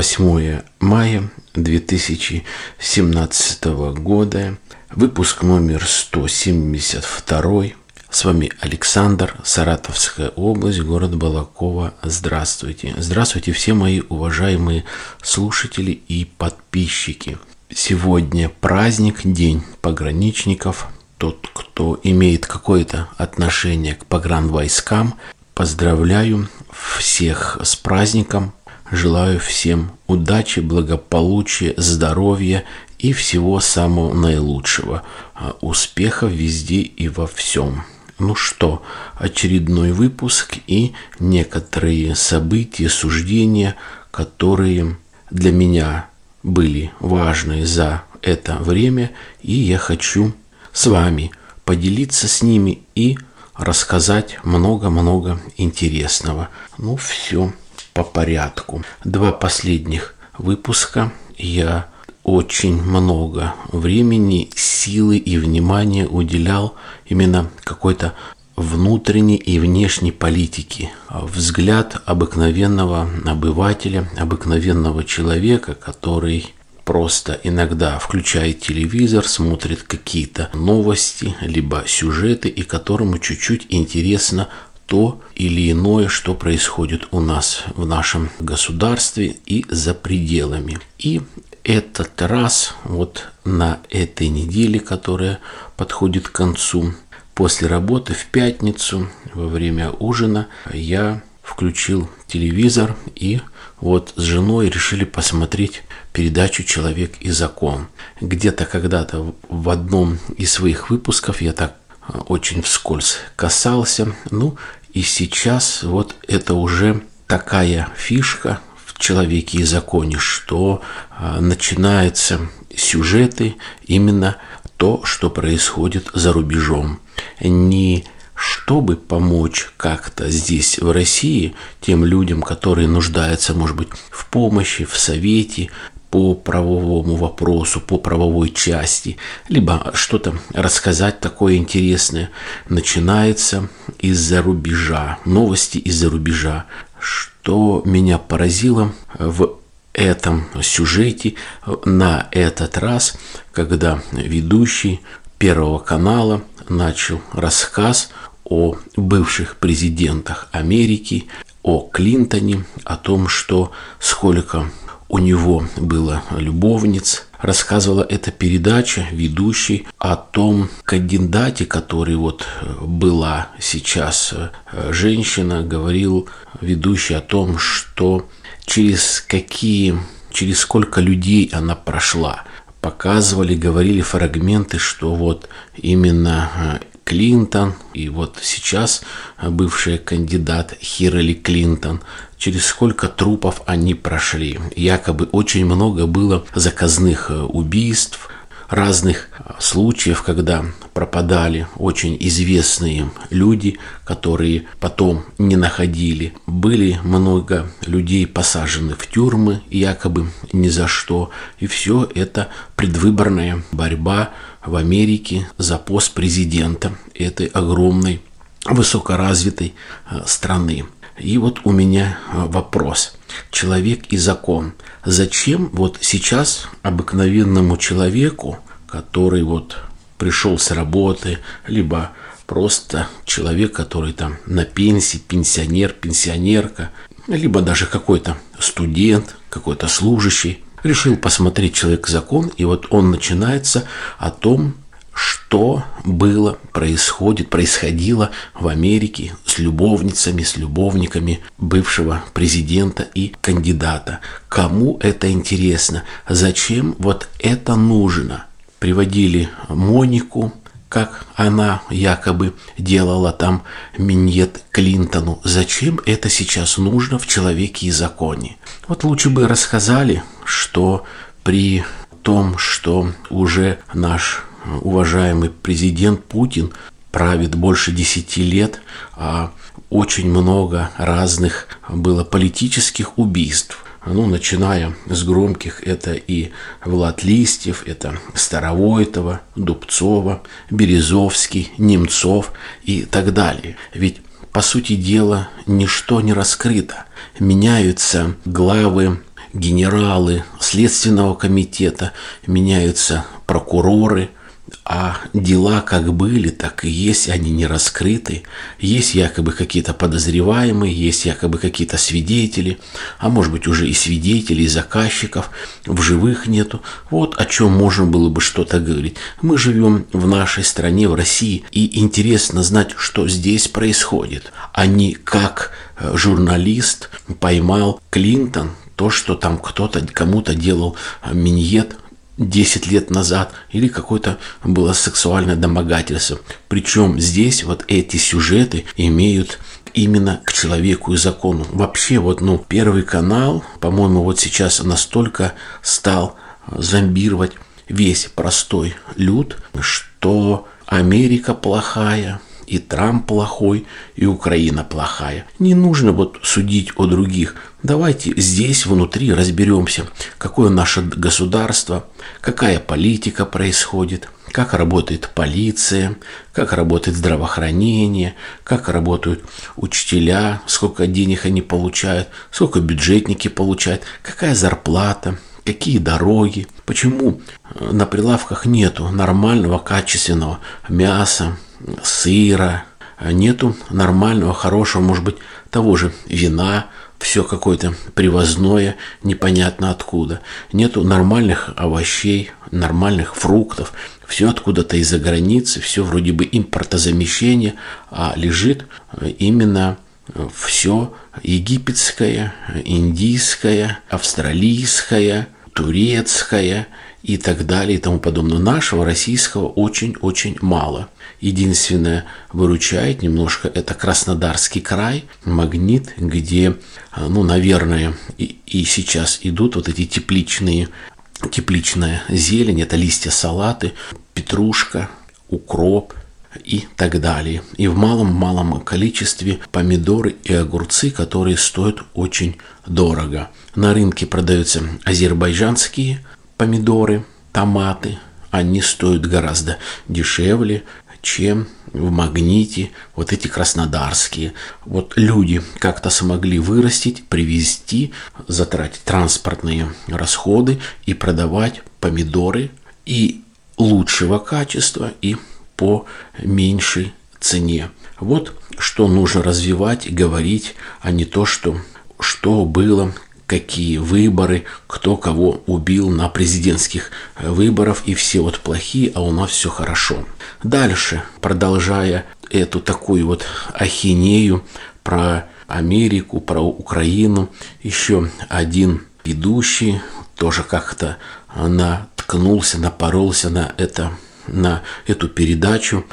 Ну и денек. 28 мая 2017 года. Выпуск номер 172. С вами Александр, Саратовская область, город Балакова. Здравствуйте. Здравствуйте все мои уважаемые слушатели и подписчики. Сегодня праздник, День пограничников. Тот, кто имеет какое-то отношение к погранвойскам, поздравляю всех с праздником. Желаю всем удачи, благополучия, здоровья и всего самого наилучшего. А, успехов везде и во всем. Ну что, очередной выпуск и некоторые события, суждения, которые для меня были важны за это время, и я хочу с вами поделиться с ними и рассказать много-много интересного. Ну, все по порядку. Два последних выпуска я очень много времени, силы и внимания уделял именно какой-то внутренней и внешней политики. Взгляд обыкновенного обывателя, обыкновенного человека, который просто иногда включает телевизор, смотрит какие-то новости, либо сюжеты, и которому чуть-чуть интересно то или иное, что происходит у нас в нашем государстве и за пределами. И этот раз, вот на этой неделе, которая подходит к концу, после работы в пятницу во время ужина я включил телевизор и вот с женой решили посмотреть передачу «Человек и закон». Где-то когда-то в одном из своих выпусков я так э, очень вскользь касался. Ну и сейчас вот это уже такая фишка в «Человеке и законе», что э, начинаются сюжеты именно то, что происходит за рубежом. Не чтобы помочь как-то здесь, в России, тем людям, которые нуждаются, может быть, в помощи, в совете, по правовому вопросу, по правовой части, либо что-то рассказать такое интересное, начинается из-за рубежа, новости из-за рубежа. Что меня поразило в этом сюжете на этот раз, когда ведущий Первого канала начал рассказ о бывших президентах Америки, о Клинтоне, о том, что сколько у него было любовниц. Рассказывала эта передача ведущий о том кандидате, который вот была сейчас э, женщина, говорил ведущий о том, что через какие, через сколько людей она прошла. Показывали, говорили фрагменты, что вот именно э, Клинтон и вот сейчас бывший кандидат Хирли Клинтон, через сколько трупов они прошли. Якобы очень много было заказных э, убийств, разных э, случаев, когда пропадали очень известные люди, которые потом не находили. Были много людей посажены в тюрьмы, якобы ни за что. И все это предвыборная борьба в Америке за пост президента этой огромной высокоразвитой э, страны. И вот у меня э, вопрос. Человек и закон. Зачем вот сейчас обыкновенному человеку, который вот пришел с работы, либо просто человек, который там на пенсии, пенсионер, пенсионерка, либо даже какой-то студент, какой-то служащий, решил посмотреть «Человек-закон», и вот он начинается о том, что было, происходит, происходило в Америке с любовницами, с любовниками бывшего президента и кандидата. Кому это интересно? Зачем вот это нужно? Приводили Монику, как она якобы делала там миньет Клинтону. Зачем это сейчас нужно в «Человеке и законе»? Вот лучше бы рассказали, что при том, что уже наш уважаемый президент Путин правит больше десяти лет, а очень много разных было политических убийств – ну, начиная с громких, это и Влад Листьев, это Старовойтова, Дубцова, Березовский, Немцов и так далее. Ведь по сути дела, ничто не раскрыто. Меняются главы, генералы Следственного комитета, меняются прокуроры – а дела как были, так и есть, они не раскрыты. Есть якобы какие-то подозреваемые, есть якобы какие-то свидетели, а может быть уже и свидетелей, и заказчиков, в живых нету. Вот о чем можно было бы что-то говорить. Мы живем в нашей стране, в России, и интересно знать, что здесь происходит, а не как э, журналист поймал Клинтон, то, что там кто-то кому-то делал э, миньет, 10 лет назад, или какое-то было сексуальное домогательство. Причем здесь вот эти сюжеты имеют именно к человеку и закону. Вообще вот, ну, Первый канал, по-моему, вот сейчас настолько стал зомбировать весь простой люд, что Америка плохая, и Трамп плохой, и Украина плохая. Не нужно вот судить о других. Давайте здесь внутри разберемся, какое наше государство, какая политика происходит, как работает полиция, как работает здравоохранение, как работают учителя, сколько денег они получают, сколько бюджетники получают, какая зарплата, какие дороги, почему на прилавках нету нормального качественного мяса, сыра, нету нормального, хорошего, может быть, того же вина, все какое-то привозное, непонятно откуда. Нету нормальных овощей, нормальных фруктов, все откуда-то из-за границы, все вроде бы импортозамещение, а лежит именно все египетское, индийское, австралийское, турецкое и так далее и тому подобное. Нашего российского очень-очень мало – Единственное, выручает немножко это Краснодарский край, магнит, где, а, ну, наверное, и, и сейчас идут вот эти тепличные, тепличная зелень, это листья салаты, петрушка, укроп, и так далее. И в малом-малом количестве помидоры и огурцы, которые стоят очень дорого. На рынке продаются азербайджанские помидоры, томаты. Они стоят гораздо дешевле, чем в магните вот эти краснодарские. Вот люди как-то смогли вырастить, привезти, затратить транспортные расходы и продавать помидоры и лучшего качества, и по меньшей цене. Вот что нужно развивать, говорить, а не то, что, что было, какие выборы, кто кого убил на президентских э, выборах, и все вот плохие, а у нас все хорошо. Дальше, продолжая эту такую вот ахинею про Америку, про Украину, еще один ведущий тоже как-то наткнулся, напоролся на это, на эту передачу.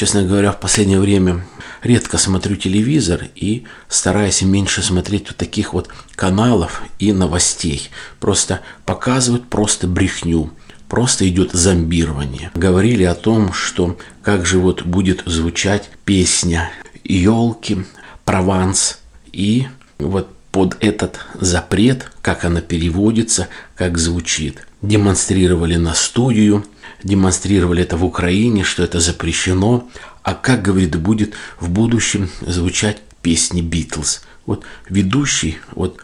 Честно говоря, в последнее время редко смотрю телевизор и стараюсь меньше смотреть вот таких вот каналов и новостей. Просто показывают просто брехню. Просто идет зомбирование. Говорили о том, что как же вот будет звучать песня «Елки», «Прованс» и вот под этот запрет, как она переводится, как звучит. Демонстрировали на студию, демонстрировали это в Украине, что это запрещено, а как, говорит, будет в будущем звучать песни Битлз. Вот ведущий, вот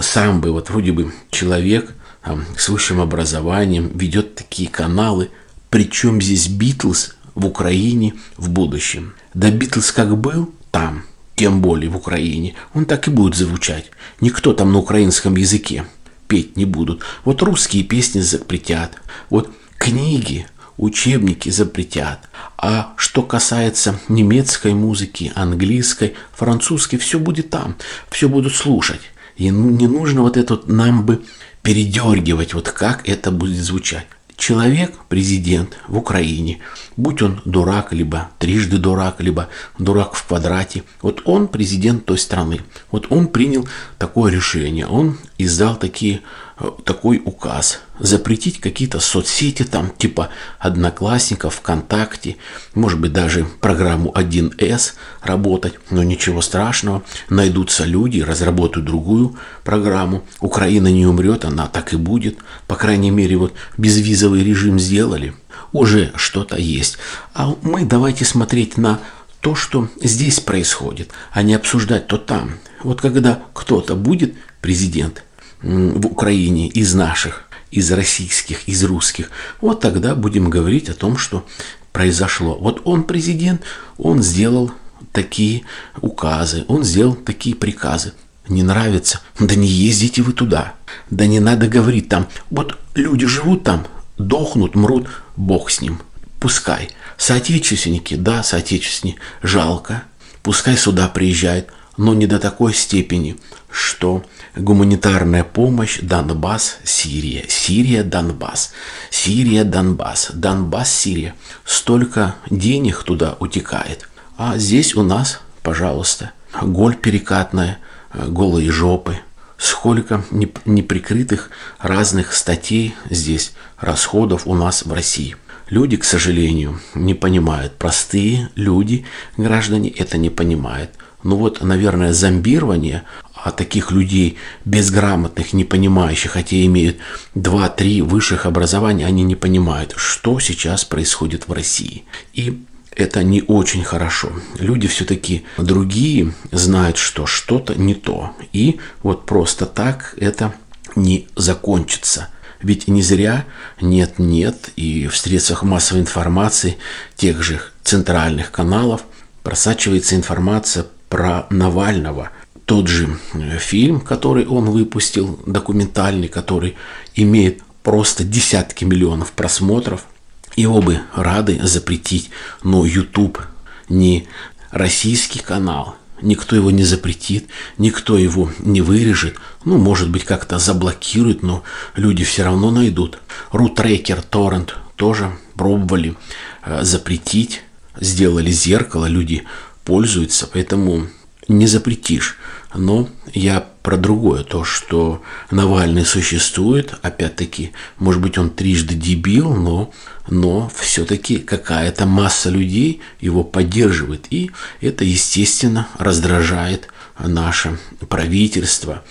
сам бы, вот вроде бы человек там, с высшим образованием ведет такие каналы. Причем здесь Битлз в Украине в будущем. Да Битлз как был там, тем более в Украине, он так и будет звучать. Никто там на украинском языке петь не будут. Вот русские песни запретят. Вот книги учебники запретят. А что касается немецкой музыки, английской, французской, все будет там, все будут слушать. И не нужно вот это вот нам бы передергивать, вот как это будет звучать. Человек, президент в Украине, будь он дурак, либо трижды дурак, либо дурак в квадрате, вот он президент той страны. Вот он принял такое решение, он издал такие такой указ. Запретить какие-то соцсети там типа Одноклассников, ВКонтакте, может быть даже программу 1С работать, но ничего страшного, найдутся люди, разработают другую программу, Украина не умрет, она так и будет, по крайней мере вот безвизовый режим сделали, уже что-то есть. А мы давайте смотреть на то, что здесь происходит, а не обсуждать то там. Вот когда кто-то будет президент в Украине из наших, из российских, из русских, вот тогда будем говорить о том, что произошло. Вот он президент, он сделал такие указы, он сделал такие приказы. Не нравится? Да не ездите вы туда. Да не надо говорить там. Вот люди живут там, дохнут, мрут, бог с ним. Пускай. Соотечественники, да, соотечественники, жалко. Пускай сюда приезжают, но не до такой степени, что гуманитарная помощь Донбасс, Сирия, Сирия, Донбасс, Сирия, Донбасс, Донбасс, Сирия. Столько денег туда утекает. А здесь у нас, пожалуйста, голь перекатная, голые жопы. Сколько неприкрытых разных статей здесь, расходов у нас в России. Люди, к сожалению, не понимают. Простые люди, граждане, это не понимают. Ну вот, наверное, зомбирование, а таких людей безграмотных, не понимающих, хотя имеют 2-3 высших образования, они не понимают, что сейчас происходит в России. И это не очень хорошо. Люди все-таки другие знают, что что-то не то. И вот просто так это не закончится. Ведь не зря нет-нет и в средствах массовой информации тех же центральных каналов просачивается информация про Навального. Тот же э, фильм, который он выпустил, документальный, который имеет просто десятки миллионов просмотров – его бы рады запретить, но YouTube не российский канал, никто его не запретит, никто его не вырежет, ну, может быть, как-то заблокирует, но люди все равно найдут. Рутрекер, торрент тоже пробовали э, запретить, сделали зеркало, люди пользуются, поэтому не запретишь. Но я про другое, то, что Навальный существует, опять-таки, может быть, он трижды дебил, но, но все-таки какая-то масса людей его поддерживает. И это, естественно, раздражает наше правительство,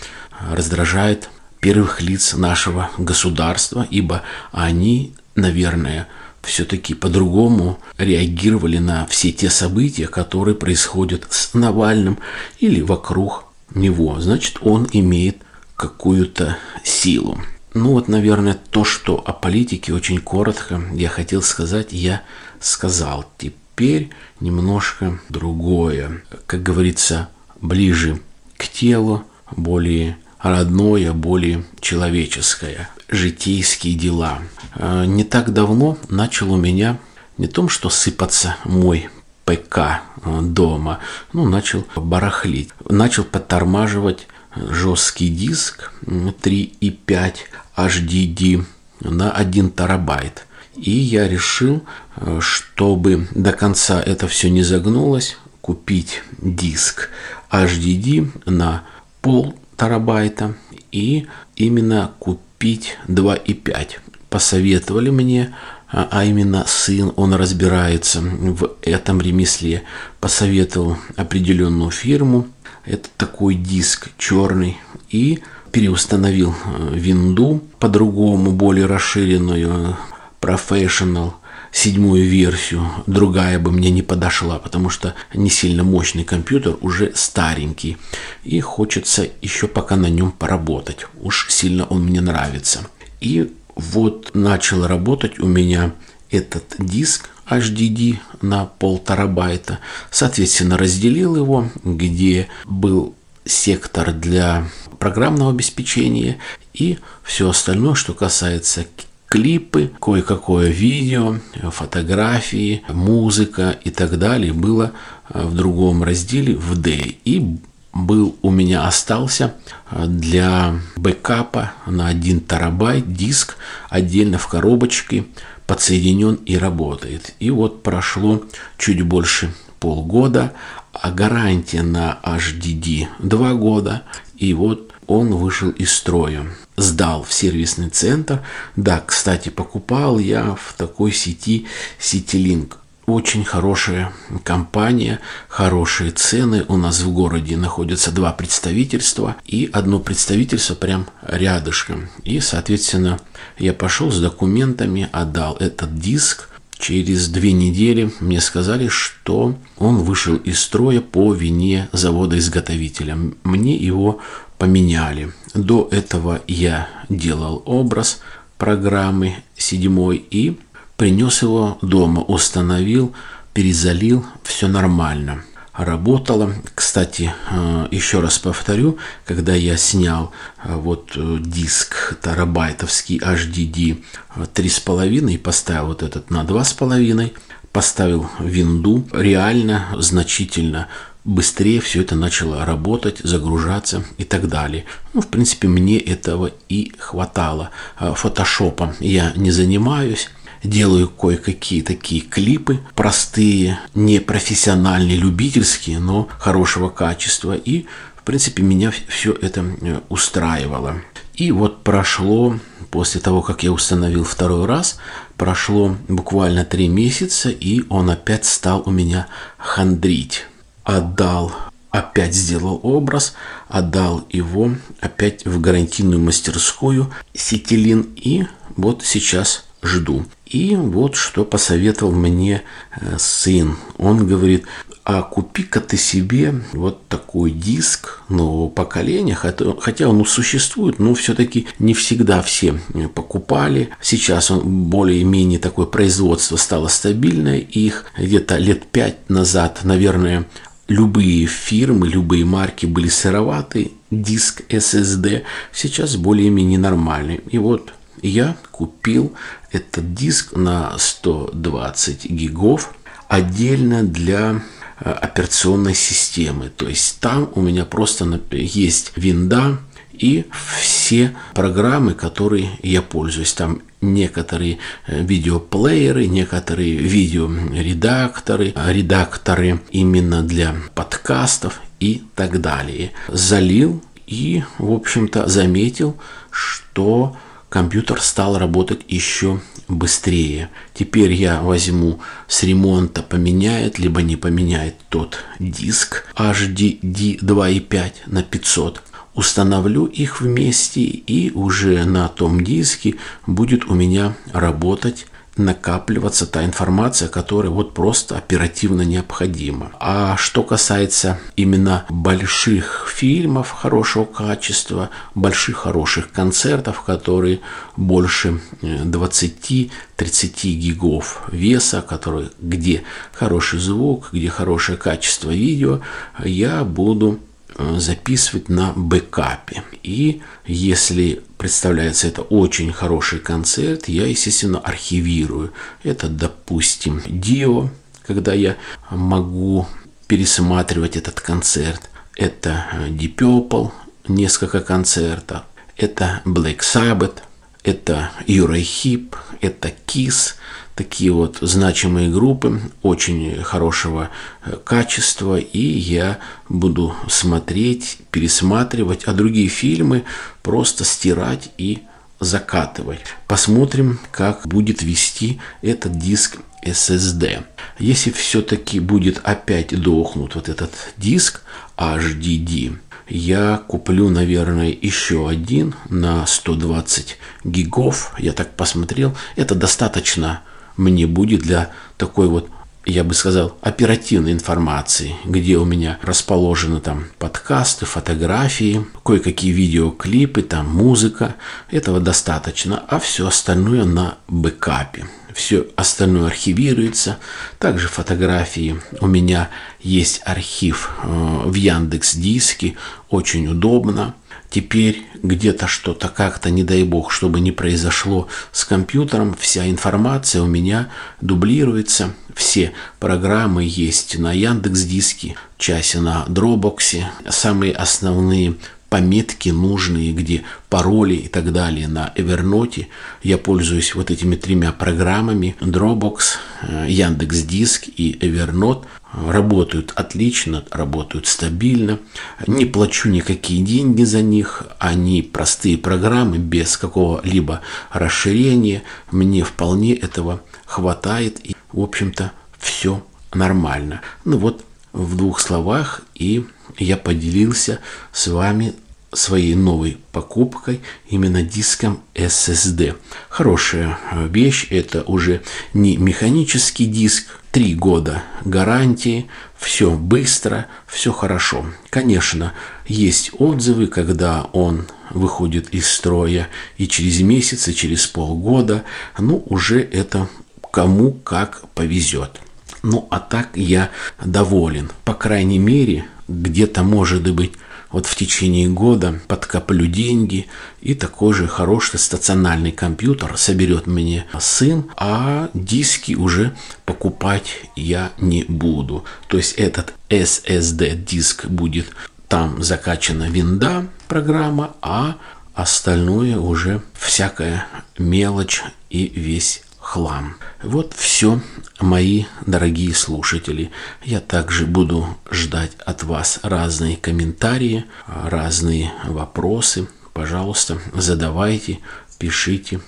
раздражает первых лиц нашего государства, ибо они, наверное, все-таки по-другому реагировали на все те события, которые происходят с Навальным или вокруг него. Значит, он имеет какую-то силу. Ну вот, наверное, то, что о политике очень коротко я хотел сказать, я сказал. Теперь немножко другое. Как говорится, ближе к телу, более родное, более человеческое житейские дела. А, не так давно начал у меня не том, что сыпаться мой ПК а, дома, ну, начал барахлить. Начал подтормаживать жесткий диск 3,5 HDD на 1 терабайт. И я решил, а, чтобы до конца это все не загнулось, купить диск HDD на пол терабайта и именно купить 2,5. Посоветовали мне, а, а именно сын, он разбирается в этом ремесле, посоветовал определенную фирму. Это такой диск черный. И переустановил э, винду по-другому, более расширенную, Professional седьмую версию, другая бы мне не подошла, потому что не сильно мощный компьютер, уже старенький, и хочется еще пока на нем поработать. Уж сильно он мне нравится. И вот начал работать у меня этот диск HDD на полтора байта. Соответственно, разделил его, где был сектор для программного обеспечения и все остальное, что касается клипы, кое-какое видео, фотографии, музыка и так далее было в другом разделе в D. И был у меня остался э, для бэкапа на 1 терабайт диск отдельно в коробочке подсоединен и работает. И вот прошло чуть больше полгода, а гарантия на HDD 2 года. И вот он вышел из строя. Сдал в сервисный центр. Да, кстати, покупал я в такой сети CityLink. Очень хорошая компания, хорошие цены. У нас в городе находятся два представительства и одно представительство прям рядышком. И, соответственно, я пошел с документами, отдал этот диск через две недели мне сказали, что он вышел из строя по вине завода-изготовителя. Мне его поменяли. До этого я делал образ программы седьмой и принес его дома, установил, перезалил, все нормально работала. Кстати, э, еще раз повторю, когда я снял э, вот э, диск терабайтовский HDD 3,5 и поставил вот этот на 2,5, поставил винду, реально значительно быстрее все это начало работать, загружаться и так далее. Ну, в принципе, мне этого и хватало. Фотошопом я не занимаюсь делаю кое-какие такие клипы простые, не профессиональные, любительские, но хорошего качества. И, в принципе, меня все это э, устраивало. И вот прошло, после того, как я установил второй раз, прошло буквально три месяца, и он опять стал у меня хандрить. Отдал опять сделал образ, отдал его опять в гарантийную мастерскую Сетилин и вот сейчас жду. И вот что посоветовал мне э, сын. Он говорит, а купи-ка ты себе вот такой диск нового поколения, хотя он существует, но все-таки не всегда все э, покупали. Сейчас он более-менее такое производство стало стабильное. Их где-то лет пять назад, наверное, любые фирмы, любые марки были сыроваты, диск SSD сейчас более-менее нормальный. И вот я купил этот диск на 120 гигов отдельно для э, операционной системы. То есть там у меня просто есть винда и все программы, которые я пользуюсь. Там некоторые э, видеоплееры, некоторые видеоредакторы, редакторы именно для подкастов и так далее. Залил и, в общем-то, заметил, что компьютер стал работать еще быстрее. Теперь я возьму с ремонта, поменяет, либо не поменяет тот диск HDD 2.5 на 500. Установлю их вместе и уже на том диске будет у меня работать накапливаться та информация, которая вот просто оперативно необходима. А что касается именно больших фильмов хорошего качества, больших хороших концертов, которые больше 20-30 э, гигов веса, которые, где хороший звук, где хорошее качество видео, я буду Э, записывать на бэкапе. И если представляется это очень хороший концерт, я, естественно, архивирую. Это, допустим, Дио, когда я могу пересматривать этот концерт. Это Deep Purple, несколько концертов. Это Black Sabbath, это Eurohip, это Kiss – такие вот значимые группы очень хорошего э, качества, и я буду смотреть, пересматривать, а другие фильмы просто стирать и закатывать. Посмотрим, как будет вести этот диск SSD. Если все-таки будет опять дохнут вот этот диск HDD, я куплю, наверное, еще один на 120 гигов. Я так посмотрел. Это достаточно мне будет для такой вот я бы сказал, оперативной информации, где у меня расположены там подкасты, фотографии, кое-какие видеоклипы, там музыка. Этого достаточно, а все остальное на бэкапе. Все остальное архивируется. Также фотографии. У меня есть архив э, в Яндекс Диске. Очень удобно. Теперь где-то что-то как-то, не дай бог, чтобы не произошло с компьютером, вся информация у меня дублируется. Все программы есть на Яндекс Диске, части на Дробоксе. Самые основные пометки нужные, где пароли и так далее на Evernote. Я пользуюсь вот этими тремя программами. Dropbox, э, Яндекс Диск и Evernote. Работают отлично, работают стабильно, не плачу никакие деньги за них, они простые программы без какого-либо расширения, мне вполне этого хватает. И, в общем-то, все нормально. Ну вот, в двух словах, и я поделился с вами своей новой покупкой, именно диском SSD. Хорошая вещь, это уже не механический диск, три года гарантии, все быстро, все хорошо. Конечно, есть отзывы, когда он выходит из строя и через месяц, и через полгода, ну, уже это кому как повезет. Ну, а так я доволен. По крайней мере, где-то, может быть, вот в течение года подкоплю деньги, и такой же хороший стационарный компьютер соберет мне сын, а диски уже покупать я не буду. То есть этот SSD диск будет там закачана винда программа, а остальное уже всякая мелочь и весь хлам. Вот все, мои дорогие слушатели. Я также буду ждать от вас разные комментарии, разные вопросы. Пожалуйста, задавайте, пишите,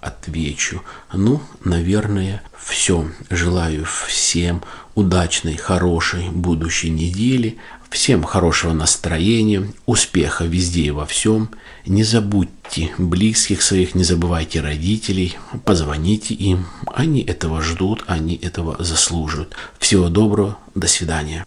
отвечу. Ну, наверное, все. Желаю всем удачной, хорошей будущей недели. Всем хорошего настроения, успеха везде и во всем. Не забудьте близких своих, не забывайте родителей, позвоните им. Они этого ждут, они этого заслуживают. Всего доброго, до свидания.